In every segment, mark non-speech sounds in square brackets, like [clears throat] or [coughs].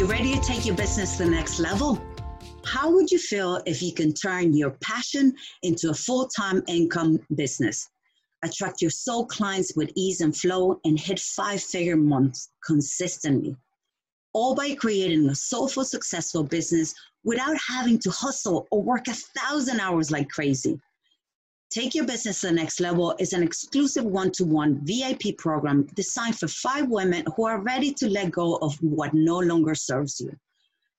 You ready to take your business to the next level? How would you feel if you can turn your passion into a full time income business? Attract your soul clients with ease and flow and hit five figure months consistently. All by creating a soulful, successful business without having to hustle or work a thousand hours like crazy. Take Your Business to the Next Level is an exclusive one to one VIP program designed for five women who are ready to let go of what no longer serves you.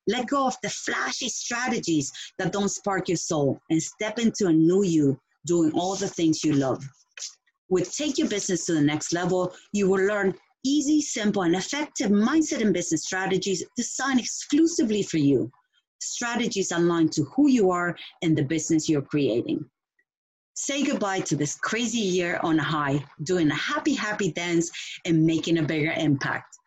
Let go of the flashy strategies that don't spark your soul and step into a new you doing all the things you love. With Take Your Business to the Next Level, you will learn easy, simple, and effective mindset and business strategies designed exclusively for you. Strategies aligned to who you are and the business you're creating. Say goodbye to this crazy year on high, doing a happy, happy dance and making a bigger impact.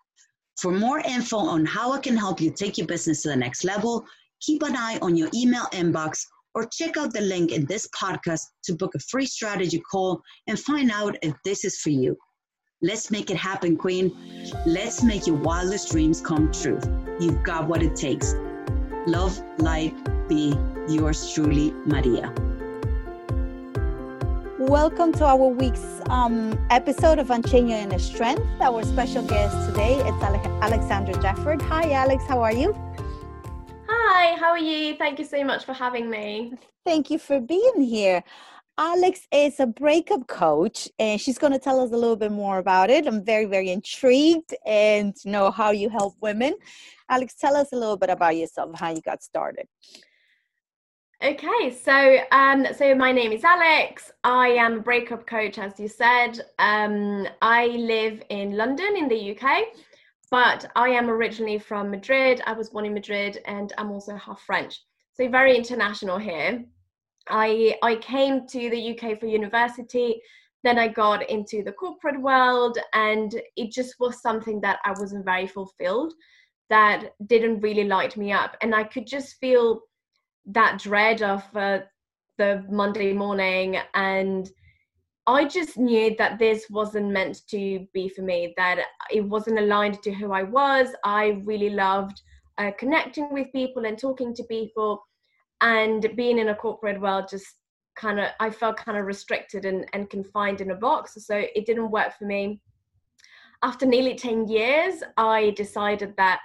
For more info on how I can help you take your business to the next level, keep an eye on your email inbox or check out the link in this podcast to book a free strategy call and find out if this is for you. Let's make it happen, Queen. Let's make your wildest dreams come true. You've got what it takes. Love, light, be yours truly, Maria. Welcome to our week's um, episode of Unchain Your Inner Strength. Our special guest today is Alexandra Jefford. Hi, Alex. How are you? Hi. How are you? Thank you so much for having me. Thank you for being here. Alex is a breakup coach, and she's going to tell us a little bit more about it. I'm very, very intrigued and know how you help women. Alex, tell us a little bit about yourself, how you got started. Okay, so um, so my name is Alex. I am a breakup coach, as you said. Um, I live in London, in the UK, but I am originally from Madrid. I was born in Madrid, and I'm also half French, so very international here. I I came to the UK for university. Then I got into the corporate world, and it just was something that I wasn't very fulfilled. That didn't really light me up, and I could just feel that dread of uh, the Monday morning and I just knew that this wasn't meant to be for me, that it wasn't aligned to who I was. I really loved uh, connecting with people and talking to people, and being in a corporate world just kind of, I felt kind of restricted and, and confined in a box. So it didn't work for me. After nearly 10 years, I decided that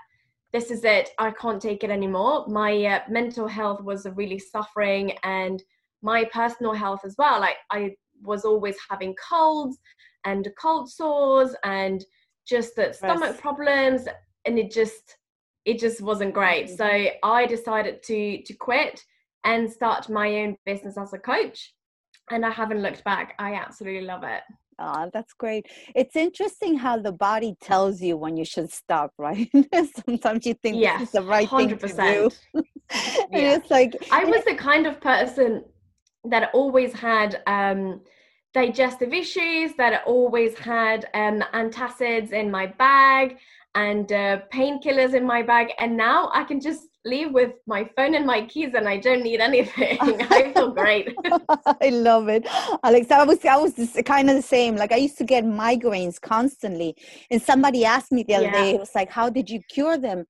this is it i can't take it anymore. My uh, mental health was really suffering and my personal health as well. Like i was always having colds and cold sores and just the stomach problems and it just it just wasn't great. Mm-hmm. so i decided to to quit and start my own business as a coach and i haven't looked back. I absolutely love it Oh, that's great. It's interesting how the body tells you when you should stop, right? [laughs] Sometimes you think yes, this is the right 100%. thing to do. [laughs] yeah. it's like I was the kind of person that always had um, digestive issues, that always had um, antacids in my bag and uh, painkillers in my bag. And now I can just leave with my phone and my keys and I don't need anything. [laughs] I feel great. [laughs] I love it. Alex, I was I was kind of the same. Like I used to get migraines constantly. And somebody asked me the other yeah. day, it was like, how did you cure them?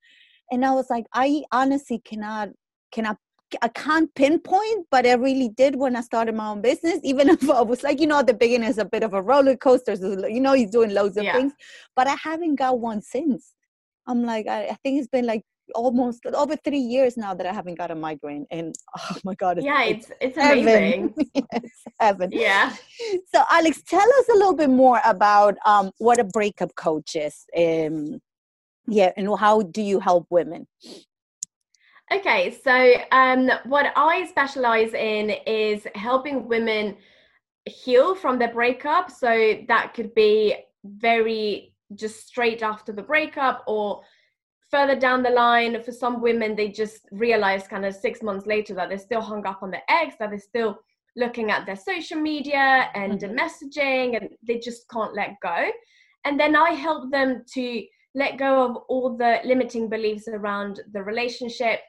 And I was like, I honestly cannot cannot I can't pinpoint, but I really did when I started my own business. Even [laughs] if I was like, you know, at the beginning is a bit of a roller coaster. So, you know, he's doing loads of yeah. things, but I haven't got one since. I'm like, I, I think it's been like almost over three years now that I haven't got a migraine, and [laughs] oh my god, it's, yeah, it's it's, it's amazing. [laughs] yes, heaven. Yeah. So, Alex, tell us a little bit more about um, what a breakup coach is. Um, yeah, and how do you help women? Okay, so um, what I specialize in is helping women heal from their breakup. So that could be very just straight after the breakup or further down the line for some women they just realize kind of six months later that they're still hung up on their eggs, that they're still looking at their social media and mm-hmm. messaging and they just can't let go. And then i help them to let go of all the limiting beliefs around the relationship.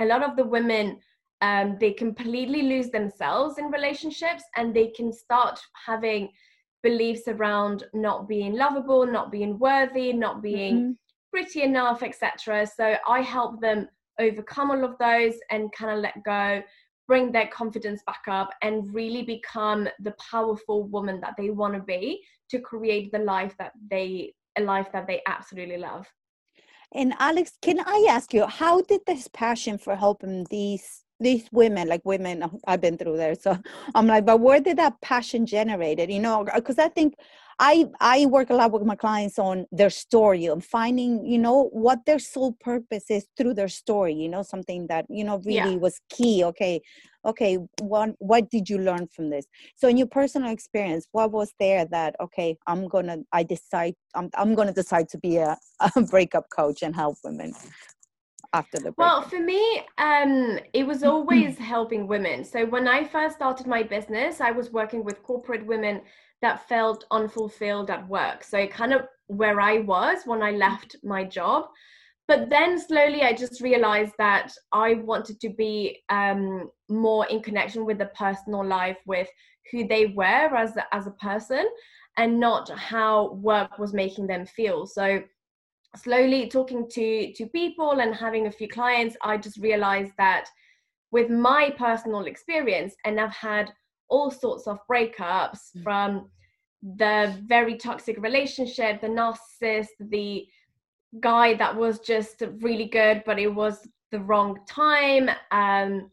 A lot of the women um, they completely lose themselves in relationships and they can start having beliefs around not being lovable not being worthy not being mm-hmm pretty enough, etc. So I help them overcome all of those and kind of let go, bring their confidence back up, and really become the powerful woman that they want to be to create the life that they a life that they absolutely love. And Alex, can I ask you, how did this passion for helping these these women, like women, I've been through there, so [laughs] I'm like, but where did that passion generated? You know, because I think I I work a lot with my clients on their story and finding you know what their sole purpose is through their story. You know something that you know really yeah. was key. Okay, okay, what what did you learn from this? So in your personal experience, what was there that okay, I'm gonna I decide I'm I'm gonna decide to be a, [laughs] a breakup coach and help women after the breakup? well for me um, it was [clears throat] always helping women so when i first started my business i was working with corporate women that felt unfulfilled at work. So kind of where I was when I left my job. But then slowly I just realized that I wanted to be um, more in connection with the personal life, with who they were as as a person, and not how work was making them feel. So slowly talking to to people and having a few clients, I just realized that with my personal experience, and I've had all sorts of breakups mm. from the very toxic relationship, the narcissist, the guy that was just really good, but it was the wrong time. Um,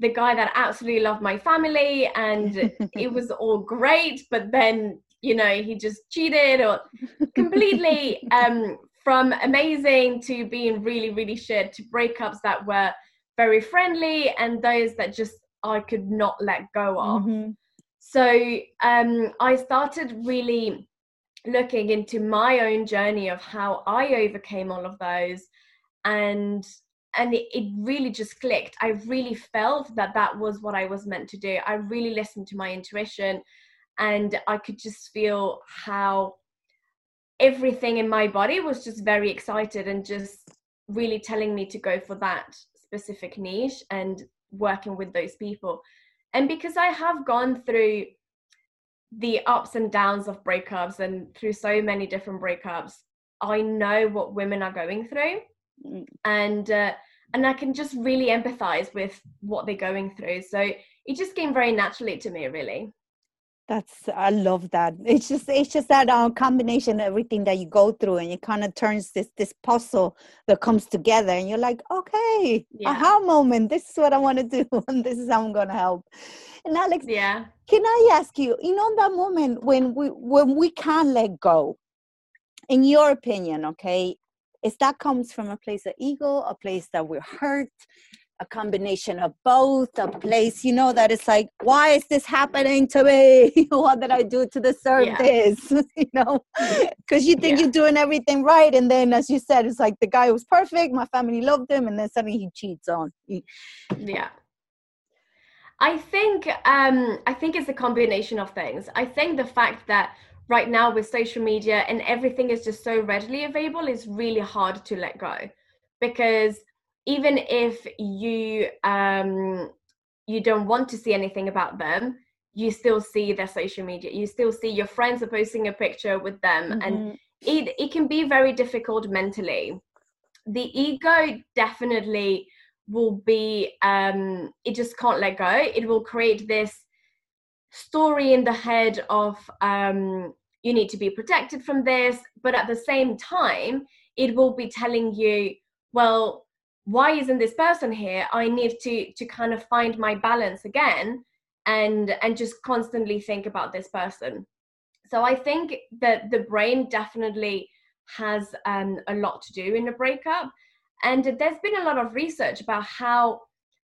the guy that absolutely loved my family and it [laughs] was all great, but then, you know, he just cheated or completely [laughs] um, from amazing to being really, really shit to breakups that were very friendly and those that just I could not let go of. Mm-hmm. So um, I started really looking into my own journey of how I overcame all of those, and and it, it really just clicked. I really felt that that was what I was meant to do. I really listened to my intuition, and I could just feel how everything in my body was just very excited and just really telling me to go for that specific niche and working with those people. And because i have gone through the ups and downs of breakups and through so many different breakups i know what women are going through. Mm. and uh, and i can just really empathize with what they're going through. So it just came very naturally to me really that's I love that. It's just it's just that uh, combination of everything that you go through, and it kind of turns this this puzzle that comes together, and you're like, okay, yeah. aha moment. This is what I want to do, [laughs] and this is how I'm gonna help. And Alex, yeah, can I ask you? You know that moment when we when we can't let go. In your opinion, okay, is that comes from a place of ego, a place that we're hurt, a combination of both a place you know that it's like why is this happening to me? [laughs] What did i do to deserve yeah. this? [laughs] You know? [laughs] Because you think yeah. you're doing everything right and then as you said it's like the guy was perfect my family loved him and then suddenly he cheats on yeah. I think um i think it's a combination of things. I think the fact that right now with social media and everything is just so readily available is really hard to let go. Because even if you um you don't want to see anything about them you still see their social media. You still see your friends are posting a picture with them mm-hmm. and it it can be very difficult mentally. The ego definitely will be um it just can't let go. It will create this story in the head of um you need to be protected from this but at the same time it will be telling you well why isn't this person here? I need to to kind of find my balance again and and just constantly think about this person. So i think that the brain definitely has um, a lot to do in a breakup. And there's been a lot of research about how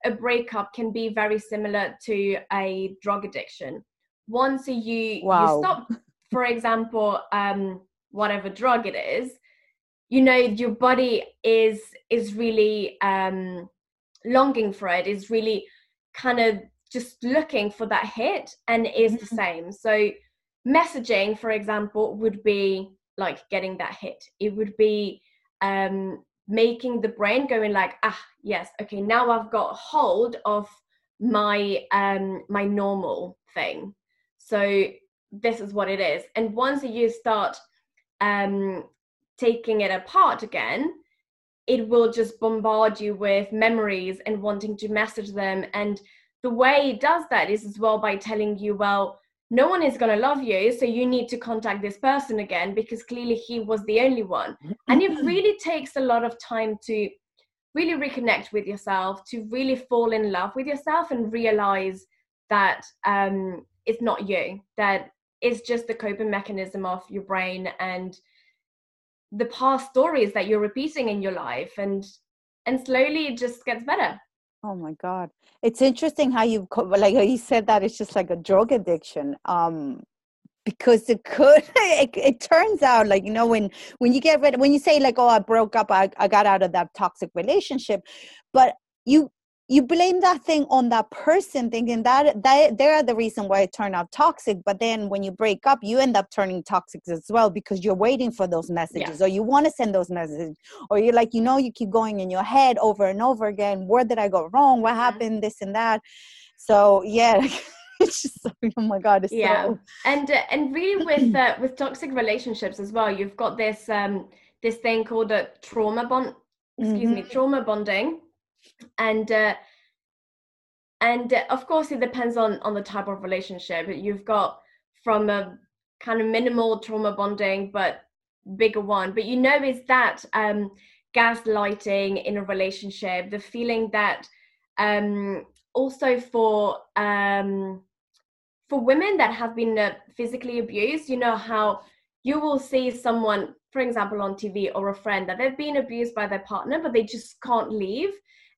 a breakup can be very similar to a drug addiction. Once you wow. you stop for example um, whatever drug it is you know your body is is really um longing for it is really kind of just looking for that hit and is the mm-hmm. same. So messaging for example would be like getting that hit. It would be um making the brain going like ah yes okay now i've got hold of my um my normal thing. So this is what it is. And once you start um taking it apart again, it will just bombard you with memories and wanting to message them. And the way it does that is as well by telling you, well, no one is going to love you, so you need to contact this person again because clearly he was the only one. And it really takes a lot of time to really reconnect with yourself, to really fall in love with yourself and realize that um, it's not you, that it's just the coping mechanism of your brain and the past stories that you're repeating in your life and and slowly it just gets better. Oh my god. It's interesting how you like you said that it's just like a drug addiction um because it could [laughs] it, it turns out like you know when when you get rid when you say like oh i broke up I, I got out of that toxic relationship but you you blame that thing on that person thinking that that they're the reason why it turned out toxic but then when you break up you end up turning toxic as well because you're waiting for those messages yeah. or you want to send those messages or you're like you know you keep going in your head over and over again where did i go wrong what mm-hmm. happened this and that so yeah [laughs] it's just oh my god yeah so... and uh, and really with uh, with toxic relationships as well you've got this um this thing called a trauma bond excuse mm-hmm. me trauma bonding and uh, and uh, of course it depends on on the type of relationship. You've got from a kind of minimal trauma bonding but bigger one. But you know is that um gaslighting in a relationship the feeling that um also for um for women that have been uh, physically abused you know how you will see someone for example on tv or a friend that they've been abused by their partner but they just can't leave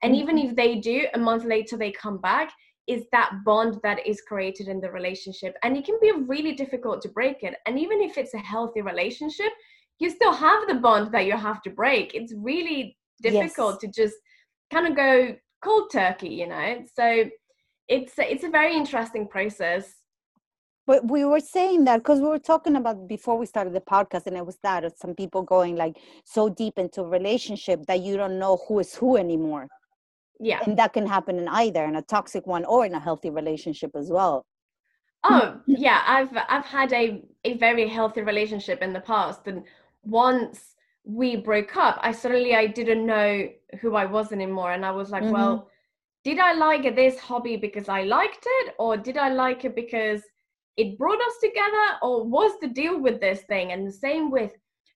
and even if they do a month later they come back is that bond that is created in the relationship. And it can be really difficult to break it. And even if it's a healthy relationship you still have the bond that you have to break. It's really difficult yes. to just kind of go cold turkey you know? So it's it's a very interesting process. But we were saying that because we were talking about before we started the podcast and it was that of some people going like so deep into a relationship that you don't know who is who anymore yeah. And that can happen in either in a toxic one or in a healthy relationship as well. Oh yeah i've i've had a a very healthy relationship in the past and once we broke up i suddenly i didn't know who i was anymore and i was like mm-hmm. well did i like this hobby because i liked it or did i like it because it brought us together or was the deal with this thing? And the same with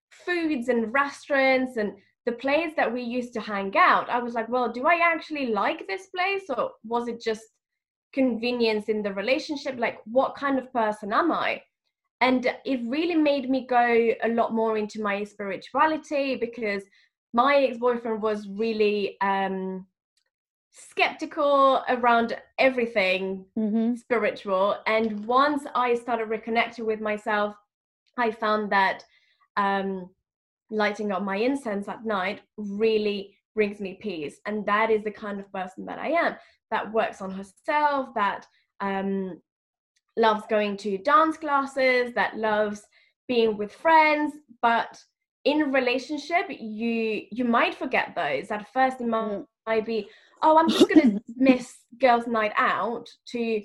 foods and restaurants and the place that we used to hang out, I was like, well, do I actually like this place or was it just convenience in the relationship? Like, what kind of person am I? And it really made me go a lot more into my spirituality because my ex boyfriend was really um, skeptical around everything mm-hmm. spiritual. And once I started reconnecting with myself, I found that. Um, lighting up my incense at night really brings me peace. And that is the kind of person that i am that works on herself that um, loves going to dance classes that loves being with friends. But in a relationship you you might forget those. At first it might, mm. might be oh i'm just gonna [coughs] miss girls night out to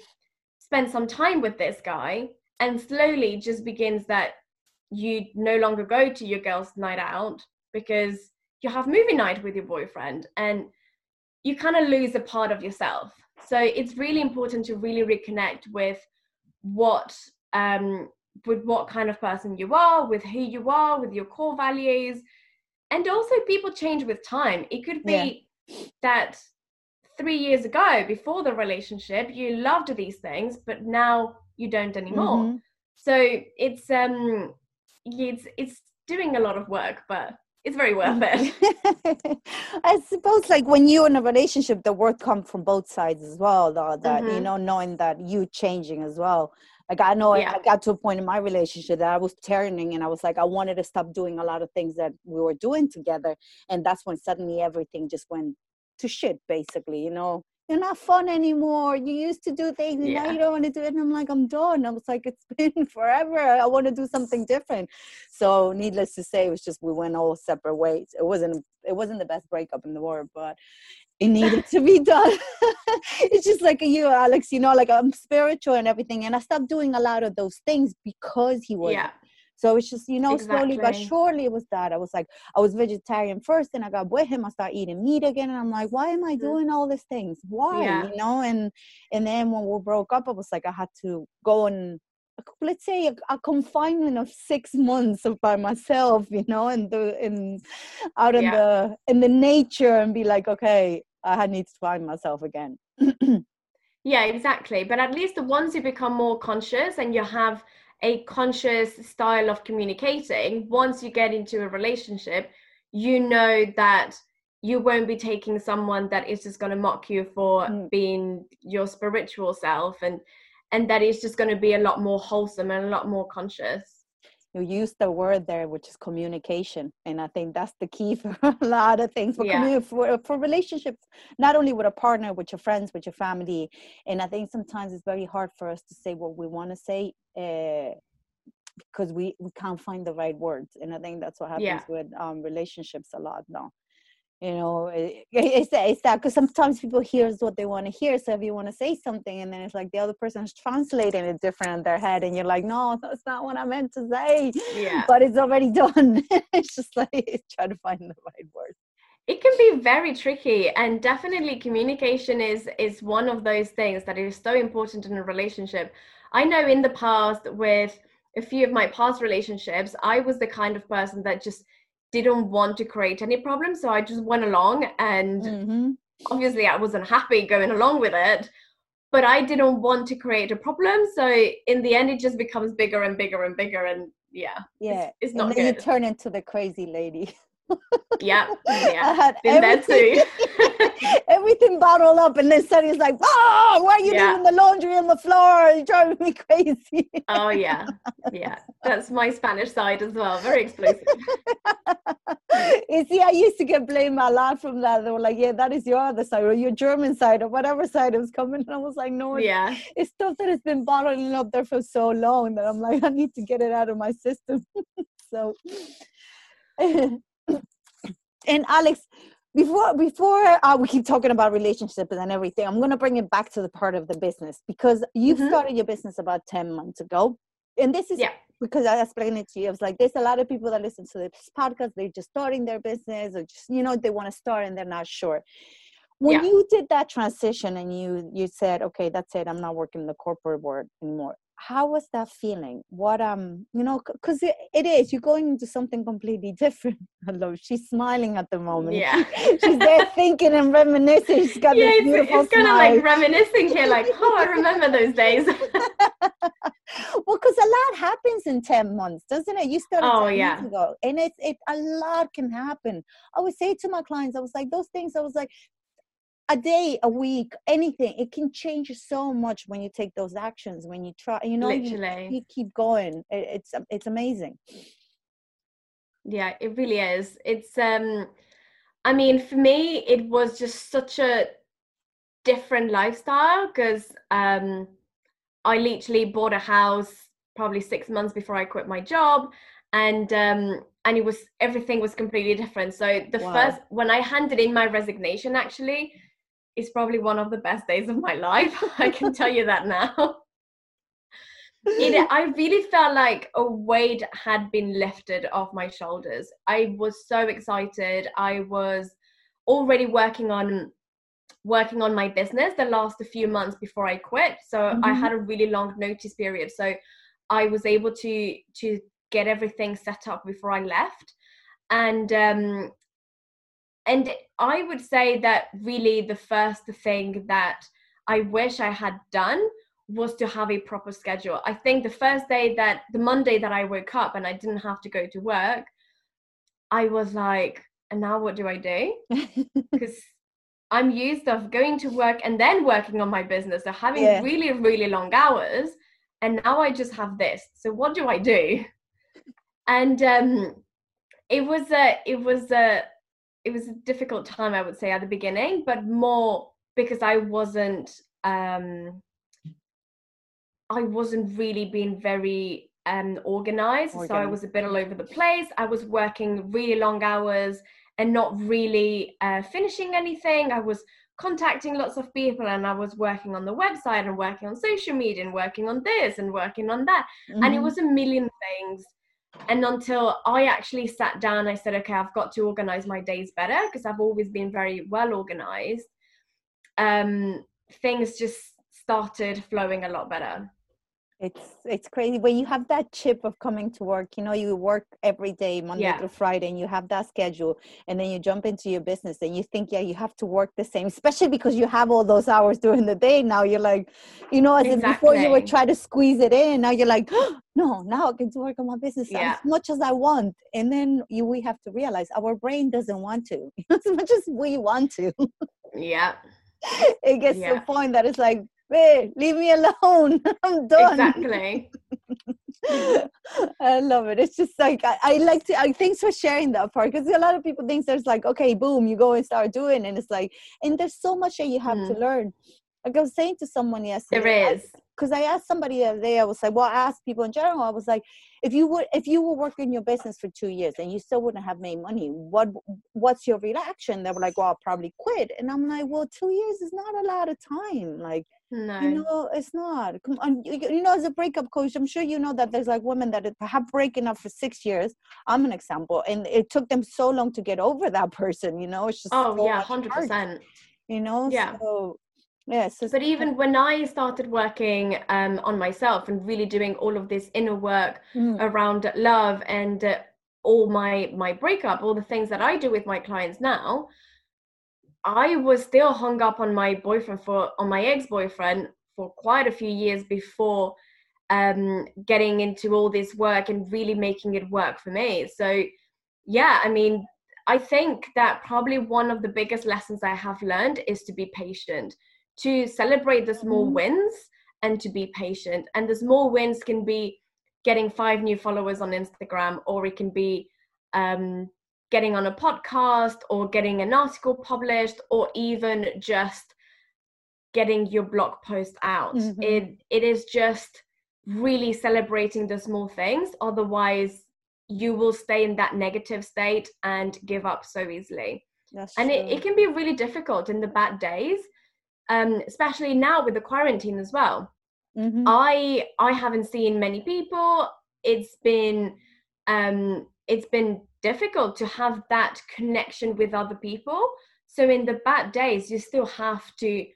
spend some time with this guy. And slowly just begins that you no longer go to your girls' night out because you have movie night with your boyfriend and you kind of lose a part of yourself. So it's really important to really reconnect with what um with what kind of person you are, with who you are, with your core values. And also people change with time. It could be yeah. that three years ago before the relationship you loved these things but now you don't anymore mm-hmm. so it's um it's it's doing a lot of work but it's very worth it [laughs] i suppose like when you're in a relationship the work comes from both sides as well though that mm-hmm. you know knowing that you changing as well like I know yeah. I got to a point in my relationship that I was turning and I was like, I wanted to stop doing a lot of things that we were doing together. And that's when suddenly everything just went to shit, basically, you know. You're not fun anymore. You used to do things and yeah. now you don't want to do it. And I'm like, I'm done. I was like, it's [laughs] been forever. I want to do something different. So needless to say, it was just we went all separate ways. It wasn't it wasn't the best breakup in the world, but it needed to be [laughs] done. it's just like you, Alex, you know, like I'm spiritual and everything. And I stopped doing a lot of those things because he was. Yeah. So it's just, you know, exactly. slowly but surely it was that. I was like, I was vegetarian first and I got with him. I started eating meat again. And I'm like, why am I mm-hmm. doing all these things? Why? Yeah. You know, and and then when we broke up, I was like, I had to go and let's say a, a, confinement of six months by myself you know and the in out in yeah. the in the nature and be like okay i need to find myself again [clears throat] yeah exactly but at least once you become more conscious and you have a conscious style of communicating once you get into a relationship you know that you won't be taking someone that is just going to mock you for mm. being your spiritual self and and that is just going to be a lot more wholesome and a lot more conscious you use the word there which is communication and i think that's the key [laughs] for a lot of things for, yeah. for, for relationships not only with a partner with your friends with your family and i think sometimes it's very hard for us to say what we want to say uh, because we we can't find the right words and i think that's what happens yeah. with um, relationships a lot now you know it, it's, it's that because sometimes people hears what they want to hear. So if you want to say something and then it's like the other person is translating it different in their head and you're like no that's not what i meant to say. Yeah. But it's already [laughs] done. It's just like trying to find the right words it can be very tricky and definitely communication is is one of those things that is so important in a relationship. I know in the past with a few of my past relationships i was the kind of person that just didn't want to create any problems so i just went along and mm-hmm. obviously i wasn't happy going along with it but i didn't want to create a problem so in the end it just becomes bigger and bigger and bigger and yeah yeah it's, it's not and then good. you turn into the crazy lady [laughs] [laughs] yeah, yeah, been there too. [laughs] everything bottled up, and then suddenly it's like, "Oh, why are you yeah. leaving the laundry on the floor? You're driving me crazy." oh yeah, yeah, that's my Spanish side as well. Very explosive. [laughs] you see, I used to get blamed a lot from that. They were like, "Yeah, that is your other side, or your German side, or whatever side it was coming." And I was like, "No, yeah, it's stuff that has been bottling up there for so long that I'm like, I need to get it out of my system." so and Alex, before before uh, we keep talking about relationships and everything, I'm gonna bring it back to the part of the business because you mm-hmm. started your business about ten months ago, and this is yeah. because I explained it to you. I was like, there's a lot of people that listen to this podcast. They're just starting their business, or just you know they want to start and they're not sure. When yeah. you did that transition and you you said, okay, that's it, I'm not working in the corporate world anymore how was that feeling? What um you know because it, it is you're going into something completely different. [laughs] Hello she's smiling at the moment. Yeah. [laughs] She's there thinking and reminiscing. She's got yeah, this beautiful it's, it's kind of like reminiscing here like oh i remember those [laughs] days. Well because a lot happens in 10 months doesn't it? You started oh, 10 yeah. months ago and it's it a lot can happen. I would say to my clients i was like those things i was like a day a week anything it can change so much when you take those actions when you try you know you, you, keep going it, it's it's amazing. Yeah it really is. It's um i mean for me it was just such a different lifestyle because um i literally bought a house probably six months before i quit my job and um and it was everything was completely different. So the wow. first when i handed in my resignation actually is probably one of the best days of my [laughs] life. I can tell you that now. It, [laughs] I really felt like a weight had been lifted off my shoulders. I was so excited. I was already working on working on my business the last few months before I quit. So mm-hmm. I had a really long notice period. So I was able to to get everything set up before I left. And um, and I would say that really the first thing that I wish I had done was to have a proper schedule. I think the first day that the Monday that I woke up and I didn't have to go to work, I was like, and now what do I do? [laughs] Because I'm used of going to work and then working on my business, so having yeah. really, really long hours. And now I just have this. So what do I do? And um, it was a, it was a, it was a difficult time, I would say, at the beginning, but more because I wasn't um I wasn't really being very um organized. So I was a bit all over the place. I was working really long hours and not really uh, finishing anything. I was contacting lots of people and I was working on the website and working on social media and working on this and working on that. Mm-hmm. And it mm-hmm. was a million things. And until I actually sat down, I said, okay, I've got to organize my days better because I've always been very well organized um, things just started flowing a lot better it's it's crazy when you have that chip of coming to work you know you work every day monday yeah. through friday and you have that schedule and then you jump into your business and you think yeah you have to work the same especially because you have all those hours during the day now you're like you know as exactly. before you would try to squeeze it in now you're like oh, no now i can work on my business yeah. as much as i want and then you, we have to realize our brain doesn't want to [laughs] as much as we want to yeah [laughs] it gets yeah. to the point that it's like, hey, leave me alone. [laughs] I'm done. Exactly. [laughs] I love it. It's just like I, I like to. I thanks for sharing that part because a lot of people think there's like okay, boom, you go and start doing, and it's like, and there's so much that you have mm. to learn. Like I was saying to someone yesterday, there is because I asked somebody the other day, I was like, well, I asked people in general, I was like, if you would, if you were working your business for two years and you still wouldn't have made money, what, what's your reaction? They were like, well, I'll probably quit. And I'm like, well, two years is not a lot of time. Like, no. you know, it's not. Come on, you, you know, as a breakup coach, I'm sure you know that there's like women that have breaking up for six years. I'm an example, and it took them so long to get over that person. You know, it's just oh so yeah, hundred percent. You know, yeah. So Yes. but even when I started working um, on myself and really doing all of this inner work mm. around love and uh, all my my breakup, all the things that I do with my clients now, I was still hung up on my boyfriend for on my ex-boyfriend for quite a few years before um, getting into all this work and really making it work for me. So yeah, I mean, I think that probably one of the biggest lessons I have learned is to be patient to celebrate the small mm-hmm. wins and to be patient. And the small wins can be getting five new followers on Instagram, or it can be um, getting on a podcast, or getting an article published, or even just getting your blog post out. Mm-hmm. It it is just really celebrating the small things. Otherwise, you will stay in that negative state and give up so easily. That's and it, it can be really difficult in the bad days um, especially now with the quarantine as well. Mm-hmm. I I haven't seen many people. It's been um, it's been difficult to have that connection with other people. So in the bad days, you still have to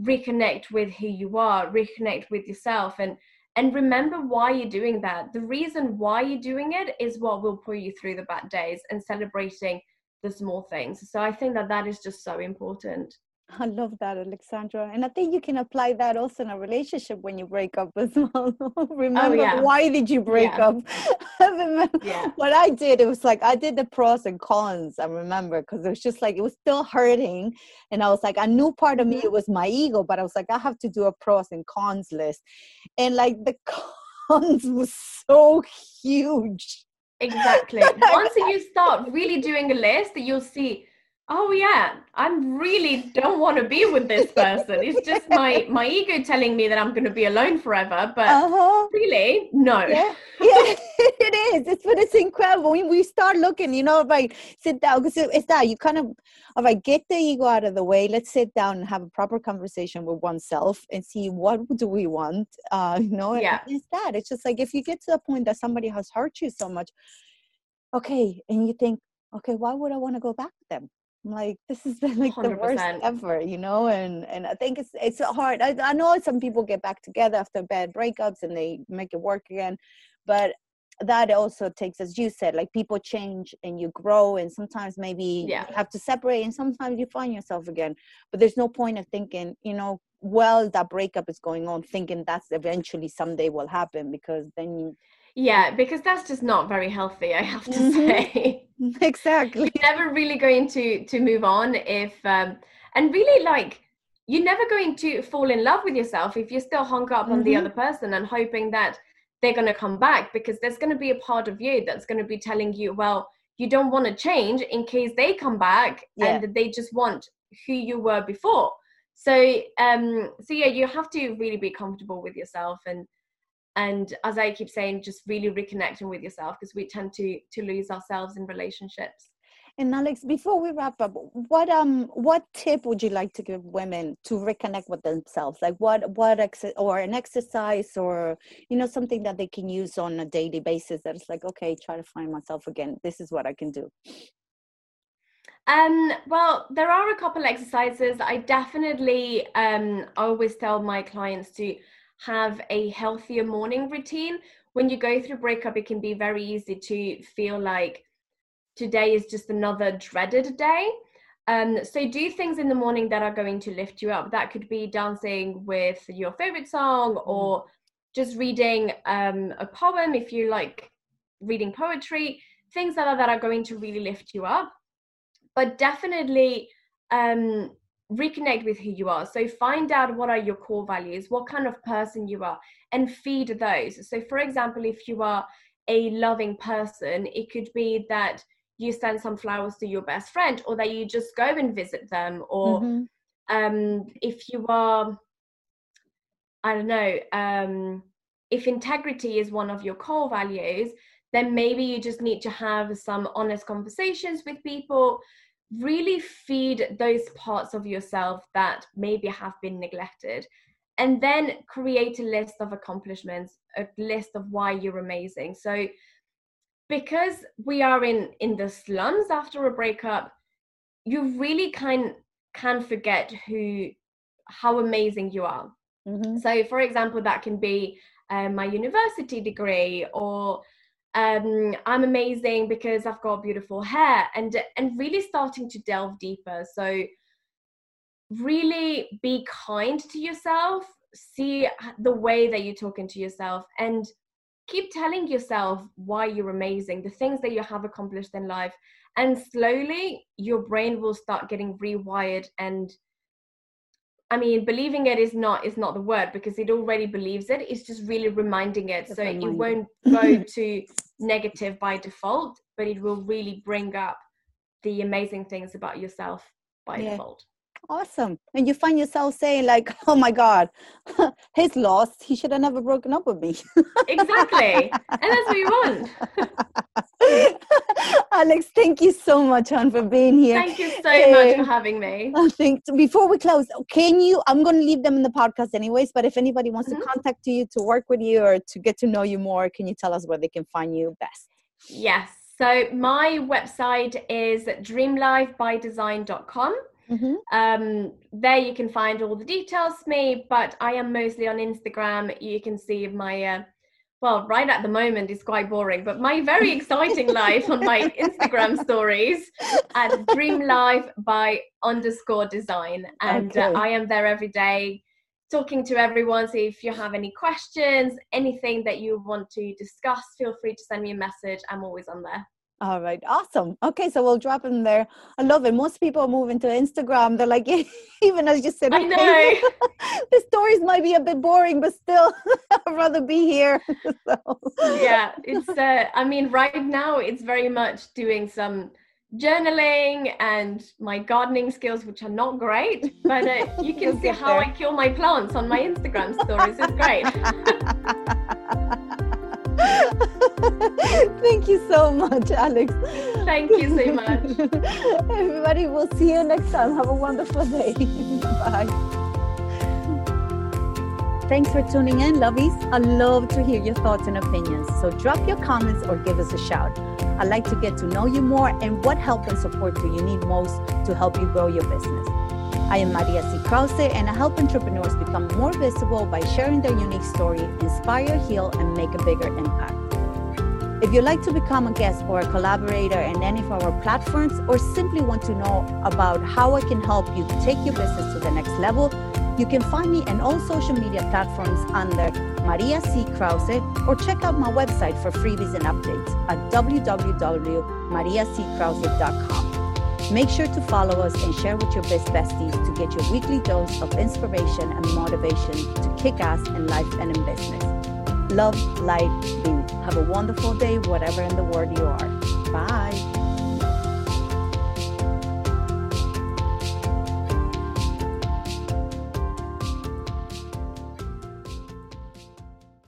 reconnect with who you are, reconnect with yourself, and and remember why you're doing that. The reason why you're doing it is what will pull you through the bad days and celebrating the small things. So I think that that is just so important. [laughs] I love that, Alexandra. And I think you can apply that also in a relationship when you break up as [laughs] well. remember, oh, yeah. why did you break yeah. up? [laughs] yeah. what I did, it was like I did the pros and cons, I remember, because it was just like it was still hurting. And I was like, I knew part of me mm-hmm. it was my ego, but I was like, I have to do a pros and cons list. And like the cons was so huge. Exactly. Once you start really doing a list, you'll see oh yeah. I really don't want to be with this person. It's just my my ego telling me that i'm going to be alone forever but uh-huh. really no. Yeah. yeah [laughs] it is. It's but it's incredible. When we start looking you know like sit down because it's that you kind of all right get the ego out of the way let's sit down and have a proper conversation with oneself and see what do we want uh you know yeah. it's that. It's just like if you get to the point that somebody has hurt you so much okay and you think okay why would i want to go back with them I'm like this has been like 100%. the worst ever, you know, and and I think it's it's hard. I, I know some people get back together after bad breakups and they make it work again, but that also takes as you said like people change and you grow and sometimes maybe Yeah. you have to separate and sometimes you find yourself again but there's no point of thinking you know well that breakup is going on thinking that's eventually someday will happen because then you Yeah, because that's just not very healthy, I have to Mhm. say. [laughs] exactly you're never really going to to move on if um and really like you're never going to fall in love with yourself if you're still hung up on the Mhm. other person and hoping that they're going to come back because there's going to be a part of you that's going to be telling you well you don't want to change in case they come back Yeah. and they just want who you were before so um so yeah you have to really be comfortable with yourself and and as i keep saying just really reconnecting with yourself because we tend to to lose ourselves in relationships And Alex, before we wrap up, what um what tip would you like to give women to reconnect with themselves? Like what what ex- or an exercise or you know something that they can use on a daily basis that is like okay, try to find myself again. This is what I can do. Um, well, there are a couple exercises. I definitely um, always tell my clients to have a healthier morning routine. When you go through breakup, it can be very easy to feel like today is just another dreaded day. Um, so do things in the morning that are going to lift you up. That could be dancing with your favorite song or just reading um, a poem if you like reading poetry, things that that are going to really lift you up but definitely um, reconnect with who you are. So find out what are your core values, what kind of person you are, and feed those. So, for example, if you are a loving person, it could be that you send some flowers to your best friend, or that you just go and visit them, or Mhm. um, if you are, I don't know, um, if integrity is one of your core values, then maybe you just need to have some honest conversations with people. Really feed those parts of yourself that maybe have been neglected. And then create a list of accomplishments, a list of why you're amazing. So, because we are in in the slums after a breakup, you really can can forget who how amazing you are. Mhm. So, for example, that can be um, my university degree, or um, I'm amazing because I've got beautiful hair, and and really starting to delve deeper. So, really be kind to yourself. See the way that you're talking to yourself, and keep telling yourself why you're amazing, the things that you have accomplished in life, and slowly your brain will start getting rewired and I mean, believing it is not is not the word because it already believes it. It's just really reminding it, so it won't [laughs] go to negative by default, but it will really bring up the amazing things about yourself by Yeah. default. Awesome. And you find yourself saying like, [laughs] "Oh my God, [laughs] he's lost. He should have never broken up with me." Exactly, and that's what you want. [laughs] Alex, thank you so much, hon, for being here. Thank you so much for having me. I think before we close, can you? I'm going to leave them in the podcast anyways. But if anybody wants Mhm. to contact you to work with you or to get to know you more, can you tell us where they can find you best? Yes. So my website is dreamlifebydesign.com. Mm-hmm. Um, there you can find all the details of me, but I am mostly on Instagram. You can see my, uh, well, right at the moment is quite boring, but my very [laughs] exciting life on my Instagram stories at dreamlife by underscore design. And uh, I am there every day talking to everyone. So if you have any questions, anything that you want to discuss, feel free to send me a message. I'm always on there. All right, awesome. Okay, so we'll drop them there. I love it. Most people are moving to Instagram. They're like, [laughs] even as you said, I know. [laughs] The stories might be a bit boring, but still, [laughs] I'd rather be here. So, yeah it's uh i mean right now it's very much doing some journaling and my gardening skills which are not great but uh, you can see how i kill my plants on my instagram stories it's great [laughs] Thank you so much, Alex. thank you so much [laughs] Everybody, we'll see you next time. Have a wonderful day. [laughs] Bye. Thanks for tuning in, lovies. I love to hear your thoughts and opinions. So drop your comments or give us a shout. I'd like to get to know you more and what help and support do you need most to help you grow your business. I am Maria C. Krause, and I help entrepreneurs become more visible by sharing their unique story, inspire, heal, and make a bigger impact. If you'd like to become a guest or a collaborator in any of our platforms, or simply want to know about how I can help you take your business to the next level, you can find me on all social media platforms under Maria C. Krause or check out my website for freebies and updates at www.mariacckrause.com. Make sure to follow us and share with your best besties to get your weekly dose of inspiration and motivation to kick ass in life and in business. Love, light, be. Have a wonderful day, whatever in the world you are. Bye.